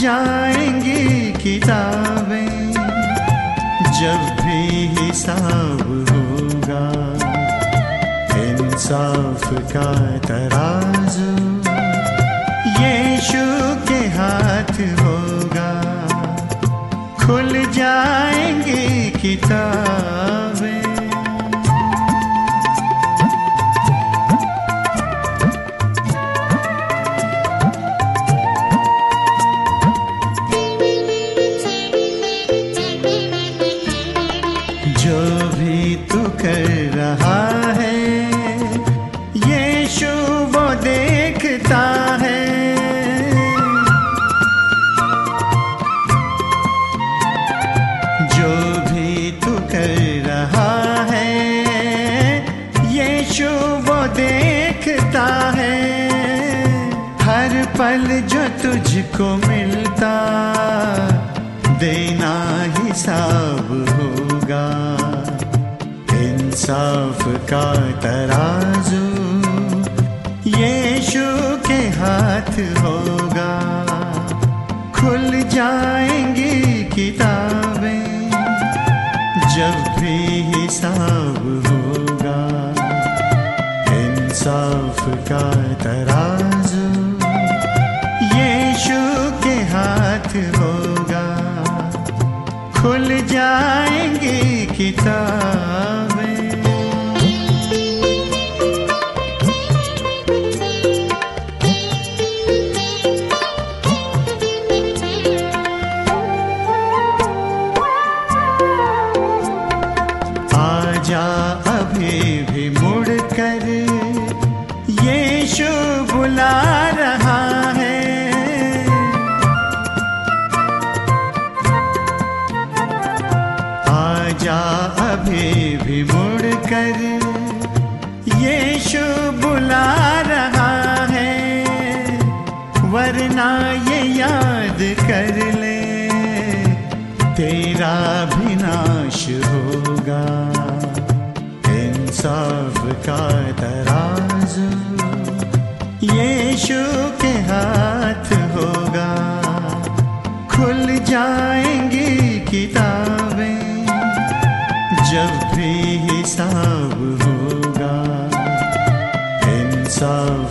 जाएँगी किताबें, जब भी हिसाब होगा। इंसाफ का तराजू, यीशु के हाथ होगा। खुल जाएँगी किताबें। हर जो तुझको मिलता, देना हिसाब होगा। इंसाफ का तराजू यीशु के हाथ होगा। खुल जाएँगी किताबें, जब भी हिसाब होगा। इंसाफ का तराजू हाथ होगा खुल जाएंगी किताबें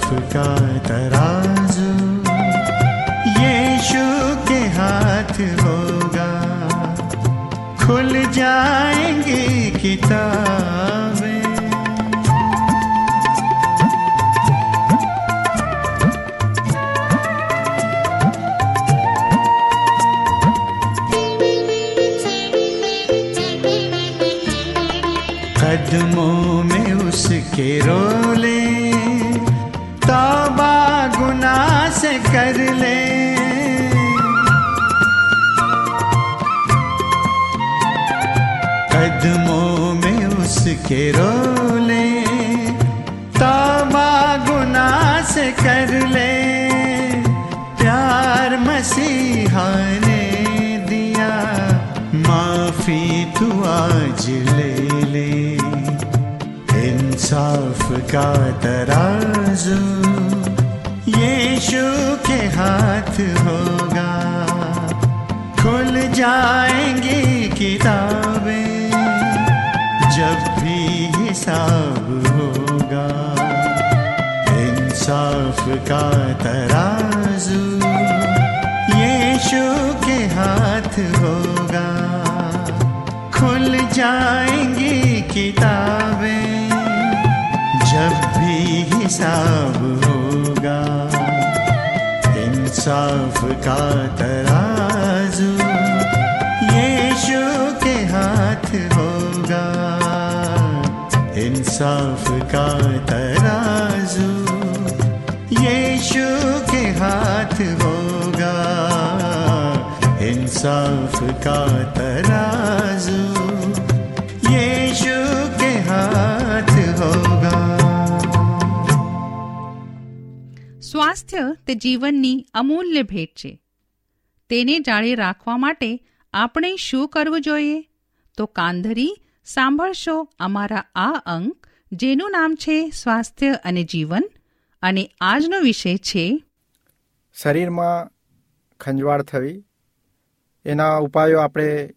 इंसाफ का तराजू। यीशु के हाथ होगा। खुल जाएँगी किताबें। कदमों में उसके रोले से कर ले। कदमों में उसके रोले, तौबा गुनाह से कर ले। प्यार मसीहा ने दिया, माफ़ी तू आज ले ले। इंसाफ का तराजू। यीशु के हाथ होगा। खुल जाएँगी किताबें, जब भी हिसाब होगा। इंसाफ का तराजू यीशु के हाथ होगा। खुल जाएँगी किताबें, जब भी हिसाब होगा इंसाफ का तराजू यीशु के हाथ होगा इंसाफ का तराजू यीशु के हाथ होगा इंसाफ का तराजू સ્વાસ્થ્ય તે જીવનની અમૂલ્ય ભેટ છે. તેને જાળી રાખવા માટે આપણે શું કરવું જોઈએ? તો કાંધરી, સાંભળશો અમારા આ અંક, જેનું નામ છે સ્વાસ્થ્ય અને જીવન, અને આજનો વિષય છે શરીરમાં ખંજવાળ થવી. એના ઉપાયો આપણે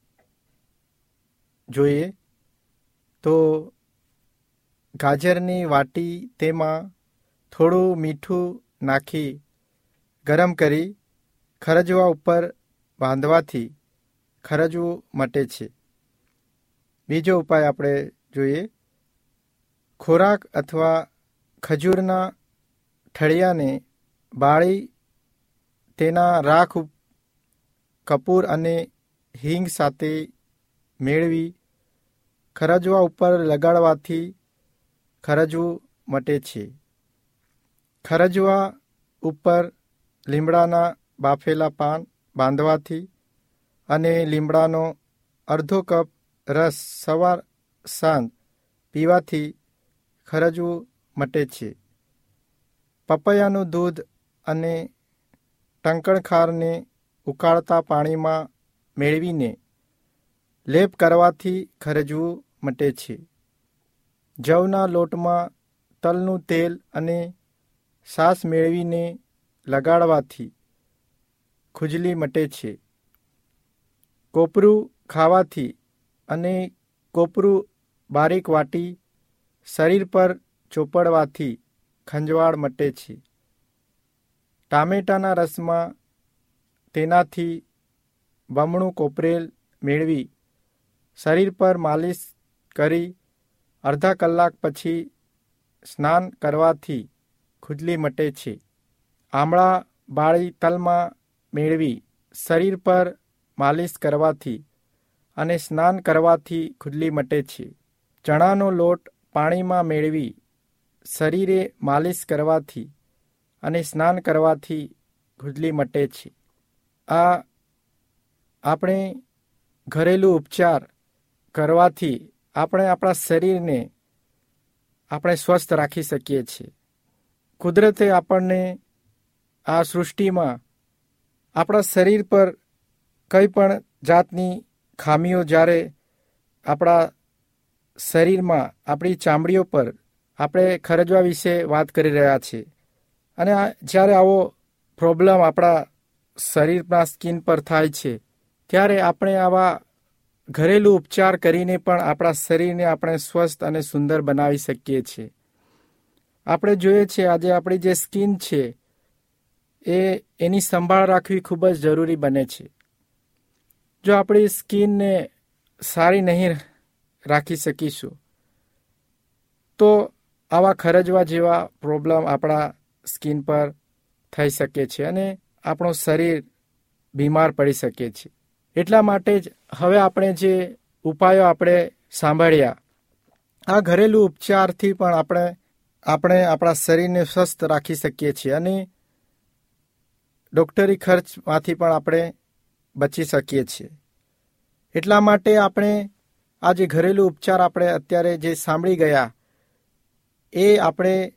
જોઈએ. તો ગાજરની વાટી તેમાં થોડું મીઠું નાખી, ગરમ કરી ખરજવા ઉપર બાંધવાથી ખરજવું મટે છે. બીજો ઉપાય આપણે જોઈએ. ખોરાક અથવા ખજૂરના ઠળિયાને બાળી તેના રાખ કપૂર અને હિંગ સાથે મેળવી ખરજવા ઉપર લગાડવાથી ખરજવું મટે છે. ખરજવા ઉપર લીમડાના બાફેલા પાન બાંધવાથી અને લીમડાનો અડધો કપ રસ સવાર સાંજ પીવાથી ખરજવું મટે છે. પપૈયાનું દૂધ અને ટંકણખારને ઉકાળતા પાણીમાં મેળવીને લેપ કરવાથી ખરજવું મટે છે. જવના લોટમાં તલનું તેલ અને સાસ મેળવીને લગાડવાથી ખુજલી મટે છે. કોપરું ખાવાથી અને કોપરું બારીક વાટી શરીર પર ચોપડવાથી ખંજવાળ મટે છે. ટામેટાના રસમાં તેનાથી બમણું કોપરેલ મેળવી શરીર પર માલિશ કરી અડધા કલાક પછી સ્નાન કરવાથી ખુજલી મટે છે. આમળા બાળી તલમાં મેળવી શરીર પર માલિશ કરવાથી અને સ્નાન કરવાથી ખુજલી મટે છે. ચણાનો લોટ પાણીમાં મેળવી શરીરે માલિશ કરવાથી અને સ્નાન કરવાથી ખુજલી મટે છે. આ આપણે ઘરેલું ઉપચાર કરવાથી આપણે આપણા શરીરને આપણે સ્વસ્થ રાખી શકીએ છીએ. કુદરતે આપણને આ સૃષ્ટિમાં આપણા શરીર પર કંઈ પણ જાતની ખામીઓ જ્યારે આપણા શરીરમાં આપણી ચામડીઓ પર આપણે ખરજવા વિશે વાત કરી રહ્યા છીએ. અને જ્યારે આવો પ્રોબ્લેમ આપણા શરીરના સ્કિન પર થાય છે, ત્યારે આપણે આવા ઘરેલું ઉપચાર કરીને પણ આપણા શરીરને આપણે સ્વસ્થ અને સુંદર બનાવી શકીએ છીએ. આપણે જોઈએ છીએ આજે આપણી જે સ્કિન છે, એ એની સંભાળ રાખવી ખૂબ જ જરૂરી બને છે. જો આપણી સ્કિનને સારી નહીં રાખી શકીશું, તો આવા ખરજવા જેવા પ્રોબ્લેમ આપણા સ્કિન પર થઈ શકે છે અને આપણું શરીર બીમાર પડી શકે છે. એટલા માટે જ હવે આપણે જે ઉપાયો આપણે સાંભળ્યા, આ ઘરેલું ઉપચારથી પણ આપણે આપણે આપણા શરીરને સ્વસ્થ રાખી શકીએ છીએ અને ડૉક્ટરી ખર્ચમાંથી પણ આપણે બચી શકીએ છીએ. એટલા માટે આપણે આ જે ઘરેલું ઉપચાર આપણે અત્યારે જે સાંભળી ગયા, એ આપણે,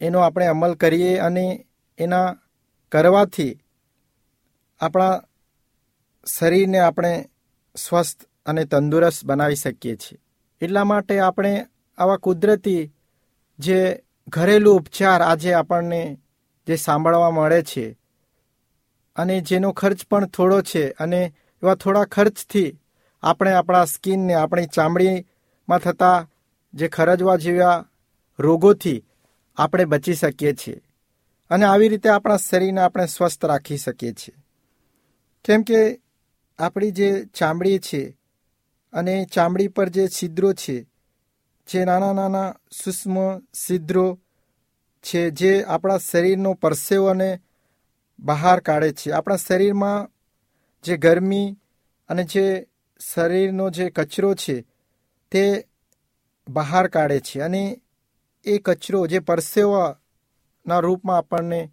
એનો આપણે અમલ કરીએ અને એના કરવાથી આપણા શરીરને આપણે સ્વસ્થ અને તંદુરસ્ત બનાવી શકીએ છીએ. એટલા માટે આપણે આવા કુદરતી જે ઘરેલું ઉપચાર આજે આપણને જે સાંભળવા મળે છે અને જેનો ખર્ચ પણ થોડો છે અને એવા થોડા ખર્ચથી આપણે આપણા સ્કિનને આપણી ચામડીમાં થતા જે ખરજવા જેવા રોગોથી આપણે બચી શકીએ છીએ અને આવી રીતે આપણા શરીરને આપણે સ્વસ્થ રાખી શકીએ છીએ. કેમ કે આપણી જે ચામડી છે અને ચામડી પર જે છિદ્રો છે જે નાના નાના સૂક્ષ્મ, છિદ્રો છે જે આપણા શરીરનો પરસેવોને બહાર કાઢે છે. આપણા શરીરમાં જે ગરમી અને જે શરીરનો જે કચરો છે તે બહાર કાઢે છે. અને એ કચરો, જે પરસેવાના રૂપમાં આપણને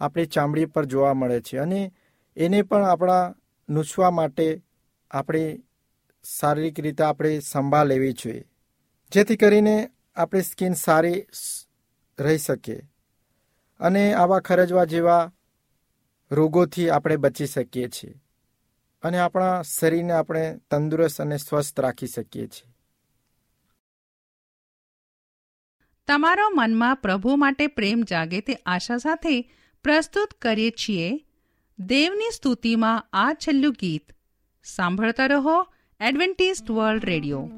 આપણી ચામડી પર જોવા મળે છે. અને એને પણ આપણા નૂછવા માટે આપણે શારીરિક રીતે આપણે સંભાળ લેવી જોઈએ. જેથી કરીને આપણી સ્કિન સારી રહી શકે અને આવા ખરજવા જેવા રોગોથી આપણે બચી શકીએ છીએ અને આપણા શરીરને આપણે તંદુરસ્ત અને સ્વસ્થ રાખી શકીએ છીએ. તમારો મનમાં પ્રભુ માટે પ્રેમ જાગે તે આશા સાથે પ્રસ્તુત કરીએ છીએ. દેવની સ્તુતિમાં આ છેલ્લું ગીત. સાંભળતા રહો એડવેન્ટિસ્ટ વર્લ્ડ રેડિયો.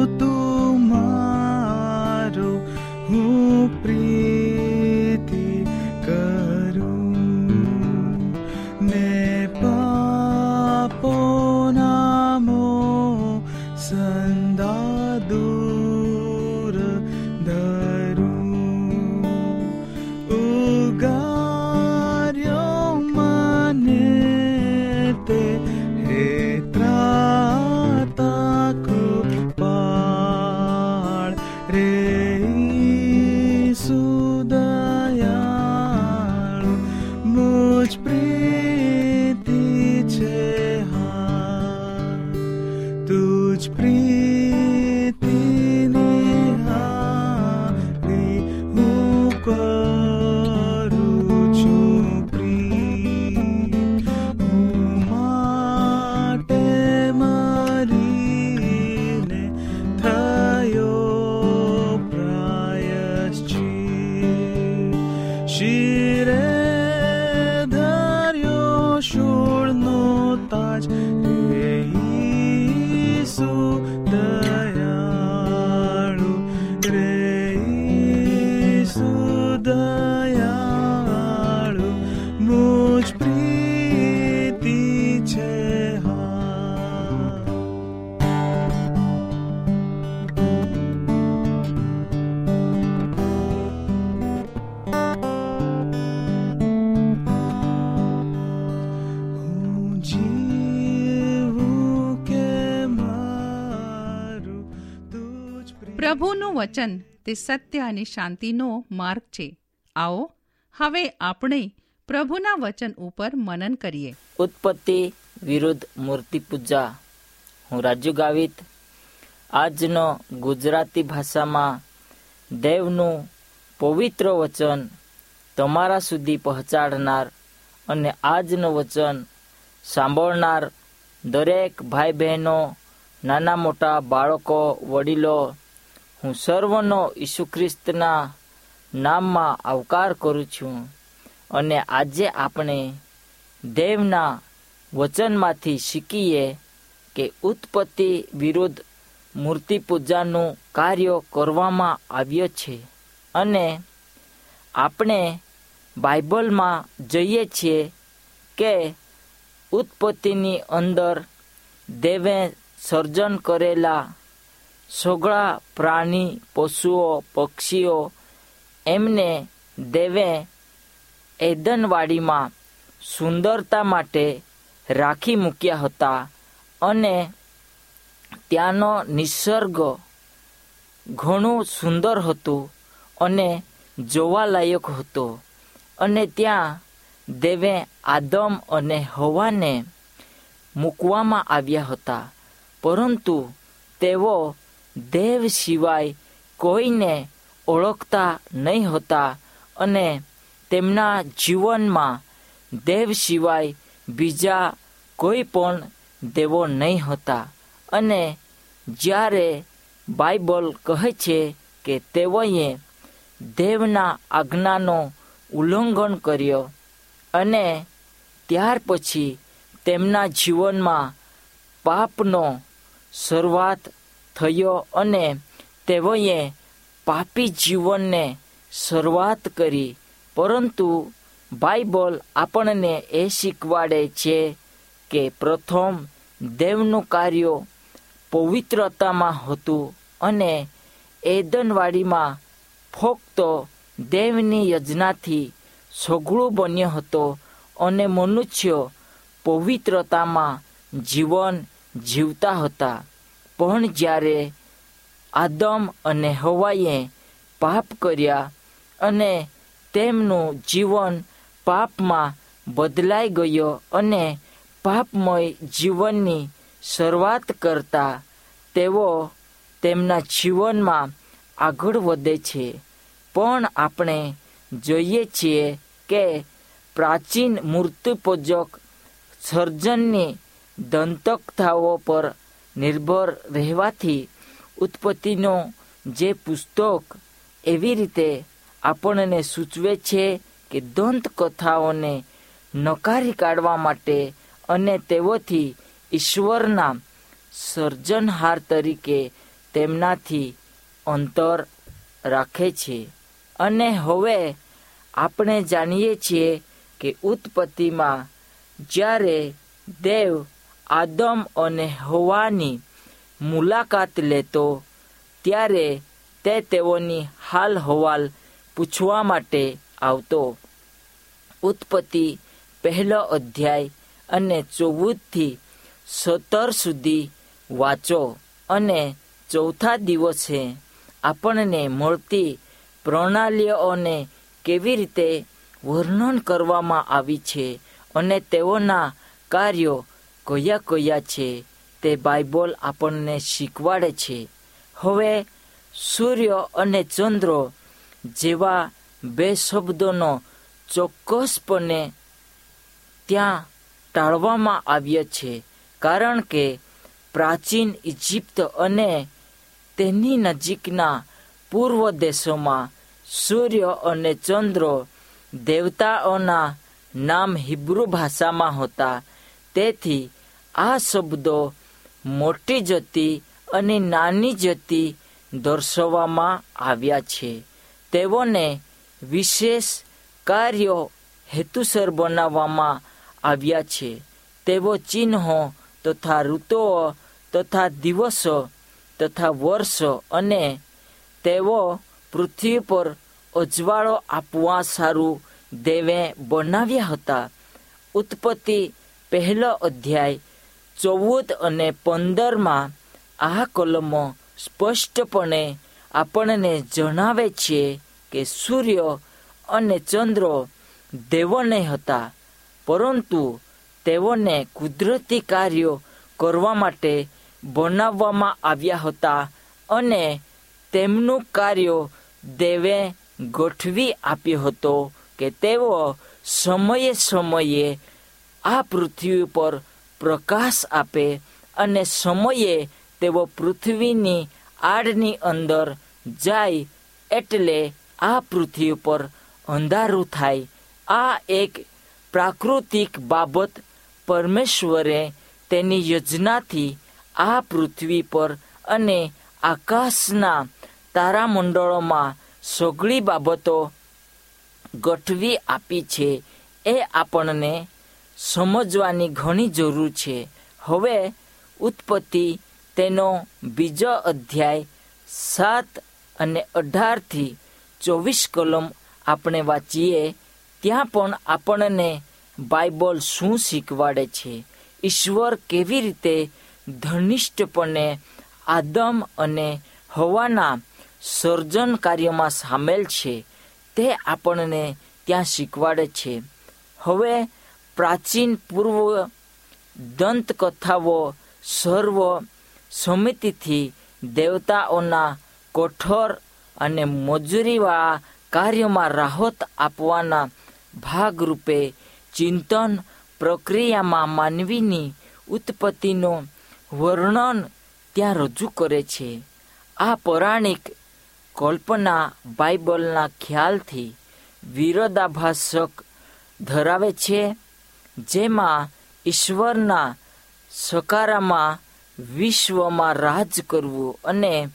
ઈસુ વચન તે સત્ય અને શાંતિનો માર્ગ છે. આવો, હવે આપણે પ્રભુના વચન ઉપર મનન કરીએ. ઉત્પત્તિ વિરુદ્ધ મૂર્તિ પૂજા. હું રાજુ ગાવિત આજનો ગુજરાતી ભાષામાં દેવનું પવિત્ર વચન તમારા સુધી પહોંચાડનાર અને આજનું વચન સાંભળનાર દરેક ભાઈ બહેનો નાના મોટા બાળકો, વડીલો હું સર્વનો ઈસુ ખ્રિસ્તના નામમાં આવકાર કરું છું અને આજે આપણે દેવના વચનમાંથી શીખીએ કે ઉત્પત્તિ વિરુદ્ધ મૂર્તિ પૂજાનું કાર્ય કરવામાં આવ્યો છે અને આપણે બાઇબલમાં જઈએ છીએ કે ઉત્પત્તિની અંદર દેવે સર્જન કરેલા સગળા, પ્રાણી, પશુઓ, પક્ષીઓ, એમને દેવે એદનવાડીમાં સુંદરતા માટે રાખી મૂક્યા હતા અને ત્યાંનો નિસર્ગ ઘણું સુંદર હતું અને જોવાલાયક હતો. અને ત્યાં દેવે આદમ અને હવાને મૂકવામાં આવ્યા હતા, પરંતુ તેઓ દેવ સિવાય કોઈને ઓળખતા નહીં હતા અને તેમના જીવનમાં દેવ સિવાય બીજા કોઈ પણ દેવો નહીં હતા. અને જ્યારે બાઇબલ કહે છે કે તેઓએ દેવના આજ્ઞાનો ઉલ્લંઘન કર્યો અને ત્યાર પછી તેમના જીવનમાં પાપનો શરૂઆત થયો અને તેઓએ પાપી જીવનને શરૂઆત કરી. પરંતુ બાઇબલ આપણને એ શીખવાડે છે કે પ્રથમ દેવનું કાર્ય પવિત્રતામાં હતું અને એદનવાડીમાં ફક્ત દેવની યજનાથી સઘળું બન્યો હતો અને મનુષ્ય પવિત્રતામાં જીવન જીવતા હતા. પણ જ્યારે આદમ અને હવાએ પાપ કર્યા અને તેમનું જીવન પાપમાં બદલાઈ ગયો અને પાપમય જીવનની શરૂઆત કરતા, તેઓ તેમના જીવનમાં આગળ વધે છે. પણ આપણે જોઈએ છીએ કે પ્રાચીન મૂર્તિપૂજક સર્જનની દંતકથાઓ પર નિર્ભર રહેવાથી ઉત્પત્તિનો જે પુસ્તક એવી રીતે આપણને સૂચવે છે કે દંતકથાઓને નકારી કાઢવા માટે અને તેઓથી ઈશ્વરના સર્જનહાર તરીકે તેમનાથી અંતર રાખે છે. અને હવે આપણે જાણીએ છીએ કે ઉત્પત્તિમાં જ્યારે દેવ આદમ અને હોવાની મુલાકાત લેતો, ત્યારે તે તેઓની હાલ હવાલ પૂછવા માટે આવતો. ઉત્પત્તિ પહેલો અધ્યાય અને ચૌદથી સત્તર સુધી વાંચો અને ચોથા દિવસે આપણને મળતી પ્રણાલીઓને કેવી રીતે વર્ણન કરવામાં આવી છે અને તેઓના કાર્યો કયા કયા છે તે બાઇબલ આપણને શીખવાડે છે. હવે સૂર્ય અને ચંદ્ર જેવા બે શબ્દોનો ચોક્કસપણે ત્યાં ટાળવામાં આવ્યા છે. કારણ કે પ્રાચીન ઇજિપ્ત અને તેની નજીકના પૂર્વ દેશોમાં સૂર્ય અને ચંદ્ર દેવતાઓના નામ હિબ્રુ ભાષામાં હતા. તેથી આ શબ્દો મોટી જતી અને નાની જતી દર્શાવવામાં આવ્યા છે. તેઓને વિશેષ કાર્યો હેતુસર બનાવવામાં આવ્યા છે. તેઓ ચિહ્નો તથા ઋતુઓ તથા દિવસો તથા વર્ષો અને તેઓ પૃથ્વી પર અજવાળો આપવા સારું દેવે બનાવ્યા હતા. ઉત્પત્તિ પહેલો અધ્યાય ચૌદ અને પંદરમાં આ કલમો સ્પષ્ટપણે આપણને જણાવે છે કે સૂર્ય અને ચંદ્ર દેવો નહીં હતા, પરંતુ તેઓને કુદરતી કાર્યો કરવા માટે બનાવવામાં આવ્યા હતા અને તેમનું કાર્ય દેવે ગોઠવી આપ્યો હતો કે તેઓ સમયે સમયે આ પૃથ્વી પર પ્રકાશ આપે અને સમયે તેઓ પૃથ્વીની આડની અંદર જાય એટલે આ પૃથ્વી પર અંધારું થાય. આ એક પ્રાકૃતિક બાબત પરમેશ્વરે તેની યોજનાથી આ પૃથ્વી પર અને આકાશના તારામંડળોમાં સઘળી બાબતો ગઠવી આપી છે. એ આપણને સમજવાની ઘણી જરૂર છે. હવે ઉત્પત્તિ તેનો બીજો અધ્યાય સાત અને અઢારથી ચોવીસ કલમ આપણે વાંચીએ, ત્યાં પણ આપણને બાઇબલ શું શીખવાડે છે? ઈશ્વર કેવી રીતે ધનિષ્ઠપણે આદમ અને હવાના સર્જન કાર્યમાં સામેલ છે તે આપણને ત્યાં શીખવાડે છે. હવે પ્રાચીન પૂર્વ દંતકથાઓ સર્વ સમિતિથી દેવતાઓના કઠોર અને મજૂરીવા કાર્યમાં રાહત આપવાના ભાગરૂપે ચિંતન પ્રક્રિયામાં માનવીની ઉત્પત્તિનું વર્ણન ત્યાં રજૂ કરે છે. આ પૌરાણિક કલ્પના બાઇબલના ખ્યાલથી વિરોધાભાસક ધરાવે છે. જેમાં ઈશ્વરના સકારામાં વિશ્વમાં રાજ કરવું અને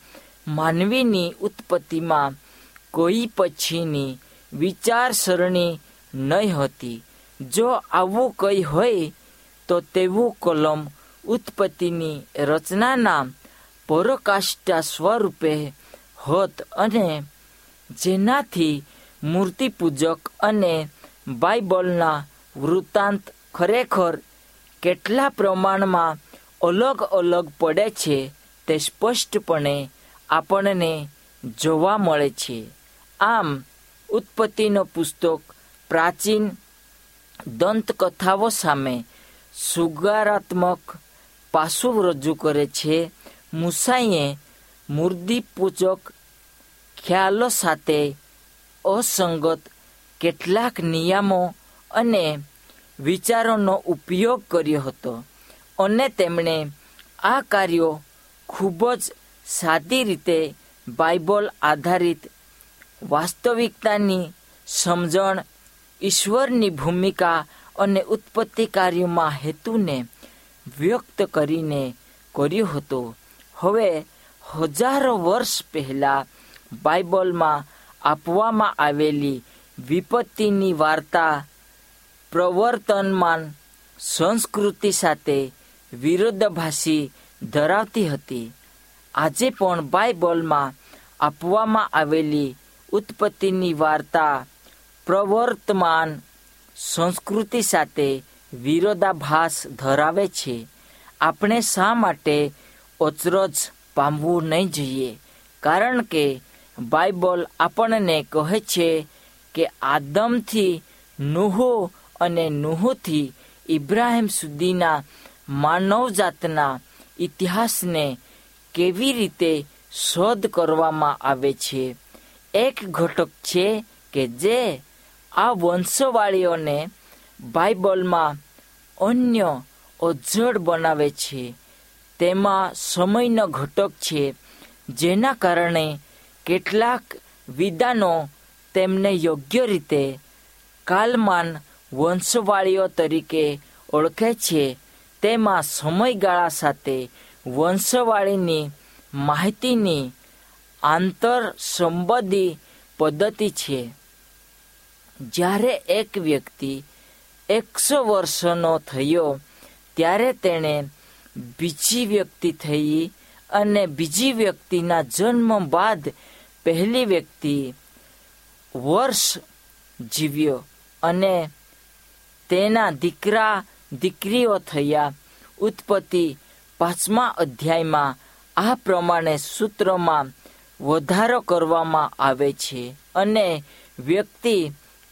માનવીની ઉત્પત્તિમાં કોઈ પછીની વિચારસરણી નહીં હતી. જો આવું કંઈ હોય, તો તેવું કલમ ઉત્પત્તિની રચનાના પરોકાષ્ટા સ્વરૂપે હોત અને જેનાથી મૂર્તિપૂજક અને બાઇબલના વૃત્તાંત ખરેખર કેટલા પ્રમાણમાં અલગ અલગ પડે છે તે સ્પષ્ટપણે આપણને જોવા મળે છે. આમ, ઉત્પત્તિનો પુસ્તક પ્રાચીન દંતકથાઓ સામે સુગારાત્મક પાસું રજૂ કરે છે. મુસાઈએ મૂર્તિપૂજક ખ્યાલો સાથે અસંગત કેટલાક નિયમો અને વિચારોનો ઉપયોગ કર્યો હતો અને તેમણે આ કાર્યો ખૂબ જ સાદી રીતે બાઇબલ આધારિત વાસ્તવિકતાની સમજણ, ઈશ્વરની ભૂમિકા અને ઉત્પત્તિ કાર્યોમાં હેતુને વ્યક્ત કરીને કર્યું હતું. હવે હજારો વર્ષ પહેલાં બાઇબલમાં આપવામાં આવેલી વિપત્તિની વાર્તા પ્રવર્તનમાન સંસ્કૃતિ સાથે વિરોધાભાસી ધરાવતી હતી. આજે પણ બાઇબલમાં આપવામાં આવેલી ઉત્પત્તિની વાર્તા પ્રવર્તમાન સંસ્કૃતિ સાથે વિરોધાભાસ ધરાવે છે. આપણે શા માટે અચરજ પામવું નહીં જોઈએ? કારણ કે બાઇબલ આપણને કહે છે કે આદમથી નુહુ અને નુહુથી ઇબ્રાહિમ સુધીના માનવજાતના ઇતિહાસને કેવી રીતે શોધ કરવામાં આવે છે? એક ઘટક છે કે જે આ વંશવાળીઓને બાઇબલમાં અન્ય અજડ બનાવે છે. તેમાં સમયનો ઘટક છે, જેના કારણે કેટલાક વિદાનો તેમને યોગ્ય રીતે કાલમાન વંશવાળીઓ તરીકે ઓળખે છે. તેમાં સમયગાળા સાથે વંશવાળીની માહિતીની આંતર સંબંધી પદ્ધતિ છે. જ્યારે એક વ્યક્તિ એકસો વર્ષનો થયો, ત્યારે તેણે બીજી વ્યક્તિ થઈ અને બીજી વ્યક્તિના જન્મ બાદ પહેલી વ્યક્તિ વર્ષ જીવ્યો અને તેના દીકરા, દીકરીઓ થયા. ઉત્પત્તિ પાંચમા અધ્યાયમાં આ પ્રમાણે સૂત્રમાં વધારો કરવામાં આવે છે અને વ્યક્તિ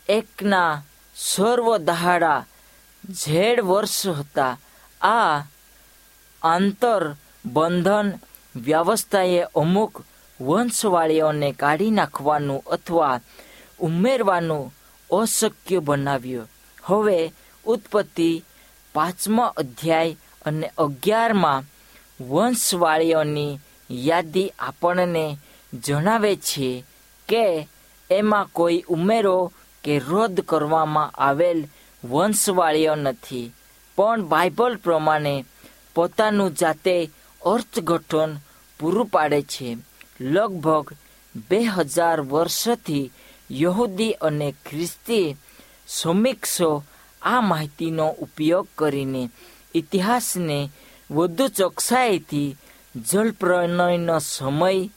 એકના સર્વ દહાડા ઝેડ વર્ષ હતા. આ આંતર બંધન વ્યવસ્થાએ અમુક વંશવાળીઓને કાઢી નાખવાનું અથવા ઉમેરવાનું અશક્ય બનાવ્યું. હવે ઉત્પત્તિ પાંચમો અધ્યાય અને અગિયારમાં વંશવાળીઓની યાદી આપણને જણાવે છે કે એમાં કોઈ ઉમેરો કે રદ કરવામાં આવેલ વંશવાળીઓ નથી. પણ બાઇબલ પ્રમાણે પોતાનું જાતે અર્થઘટન પૂરું પાડે છે. લગભગ બે હજાર વર્ષથી યહૂદી અને ખ્રિસ્તી સમીક્ષો આ માહિતીનો ઉપયોગ કરીને ઇતિહાસને વધુ ચોકસાઈથી જલપ્રણયનો સમય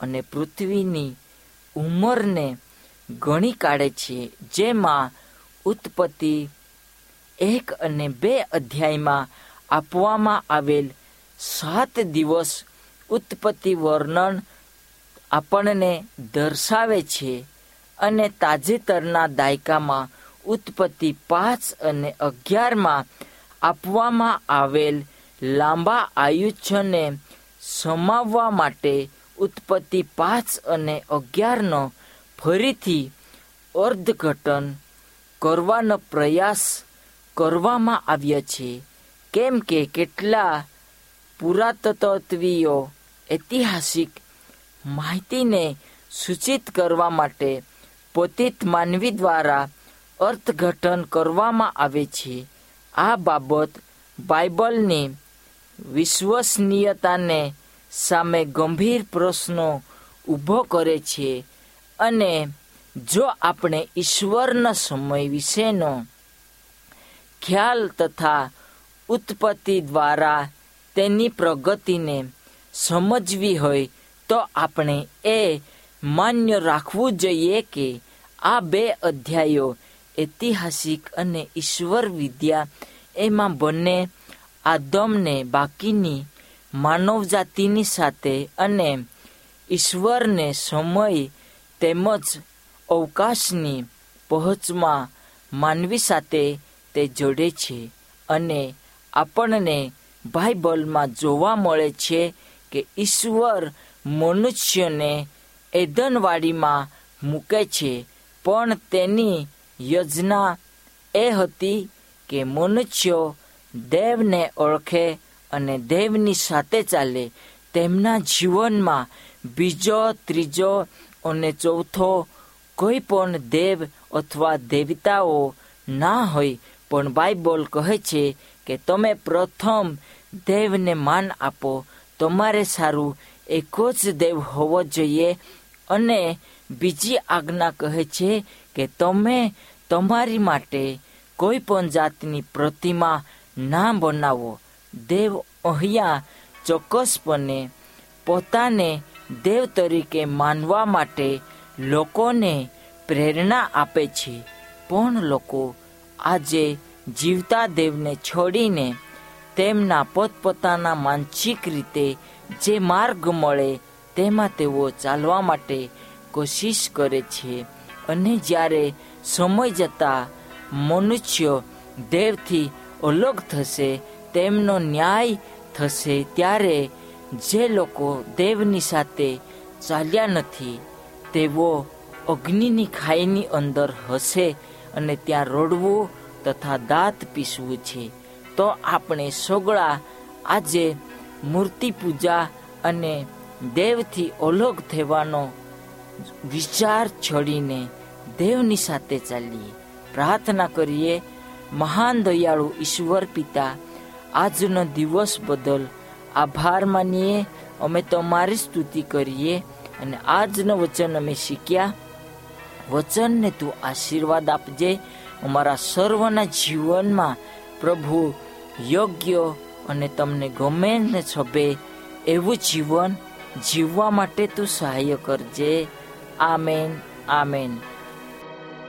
અને પૃથ્વીની ઉંમરને ગણી કાઢે છે. જેમાં ઉત્પત્તિ એક અને બે અધ્યાયમાં આપવામાં આવેલ સાત દિવસ ઉત્પત્તિ વર્ણન આપણને દર્શાવે છે અને તાજેતરના દાયકામાં ઉત્પત્તિ પાંચ અને અગિયારમાં આપવામાં આવેલ લાંબા આયુષ્યને સમાવવા માટે ઉત્પત્તિ પાંચ અને અગિયારનો ફરીથી અર્ધઘટન કરવાનો પ્રયાસ કરવામાં આવ્યો છે. કેમ કે કેટલા પુરાતત્વીઓ ઐતિહાસિક માહિતીને સૂચિત કરવા માટે પોતિત માનવી દ્વારા અર્થઘટન કરવામાં આવે છે. આ બાબત બાઇબલની વિશ્વસનીયતાને સામે ગંભીર પ્રશ્નો ઊભો કરે છે અને જો આપણે ઈશ્વરના સમય વિશેનો ખ્યાલ તથા ઉત્પત્તિ દ્વારા તેની પ્રગતિને સમજવી હોય તો આપણે એ માન્ય રાખવું જોઈએ કે આ બે અધ્યાયો ઐતિહાસિક અને ઈશ્વર વિદ્યા એમાં બંને આદમને બાકીની માનવજાતિની સાથે અને ઈશ્વરને સમય તેમજ અવકાશની પહોંચમાં માનવી સાથે તે જોડે છે અને આપણને બાઇબલમાં જોવા મળે છે કે ઈશ્વર મનુષ્યને એદનવાડીમાં મૂકે છે, પણ તેની યોજના એ હતી કે મનુષ્યો દેવને ઓળખે અને દેવની સાથે ચાલે. તેમના જીવનમાં બીજો, ત્રીજો અને ચોથો કોઈ પણ દેવ અથવા દેવતાઓ ના હોય. પણ બાઇબલ કહે છે કે તમે પ્રથમ દેવને માન આપો. તમારે સારું એક જ દેવ હોવો જોઈએ અને બીજી આજ્ઞા કહે છે કે તમે તમારી માટે કોઈ પણ જાતની પ્રતિમા ના બનાવો. દેવ અહીંયા ચોક્કસપણે પોતાને દેવ તરીકે માનવા માટે લોકોને પ્રેરણા આપે છે. પણ લોકો આજે જીવતા દેવને છોડીને તેમના પોતપોતાના માનસિક રીતે જે માર્ગ મળે તેમાં તેઓ ચાલવા માટે કોશિશ કરે છે. અને જ્યારે સમય જતાં મનુષ્ય દેવથી અલગ થશે, તેમનો ન્યાય થશે ત્યારે જે લોકો દેવની સાથે ચાલ્યા નથી, તેઓ અગ્નિની ખાઈની અંદર હશે અને ત્યાં રોડવું તથા દાંત પીસવું છે. તો આપણે સગળા આજે મૂર્તિ પૂજા અને દેવથી અલગ થવાનો વિચાર છોડીને દેવની સાથે ચાલીએ. પ્રાર્થના કરીએ, મહાન દયાળુ ઈશ્વર પિતા, આજનો દિવસ બદલ આભાર માનીએ. અમે તમારી સ્તુતિ કરીએ અને આજનો વચન અમે શીખ્યા. વચનને તું આશીર્વાદ આપજે. અમારા સર્વના જીવનમાં પ્રભુ યોગ્ય અને તમને ગમે ને છબે એવું જીવન જીવવા માટે તું સહાય કરજે. Amen amen.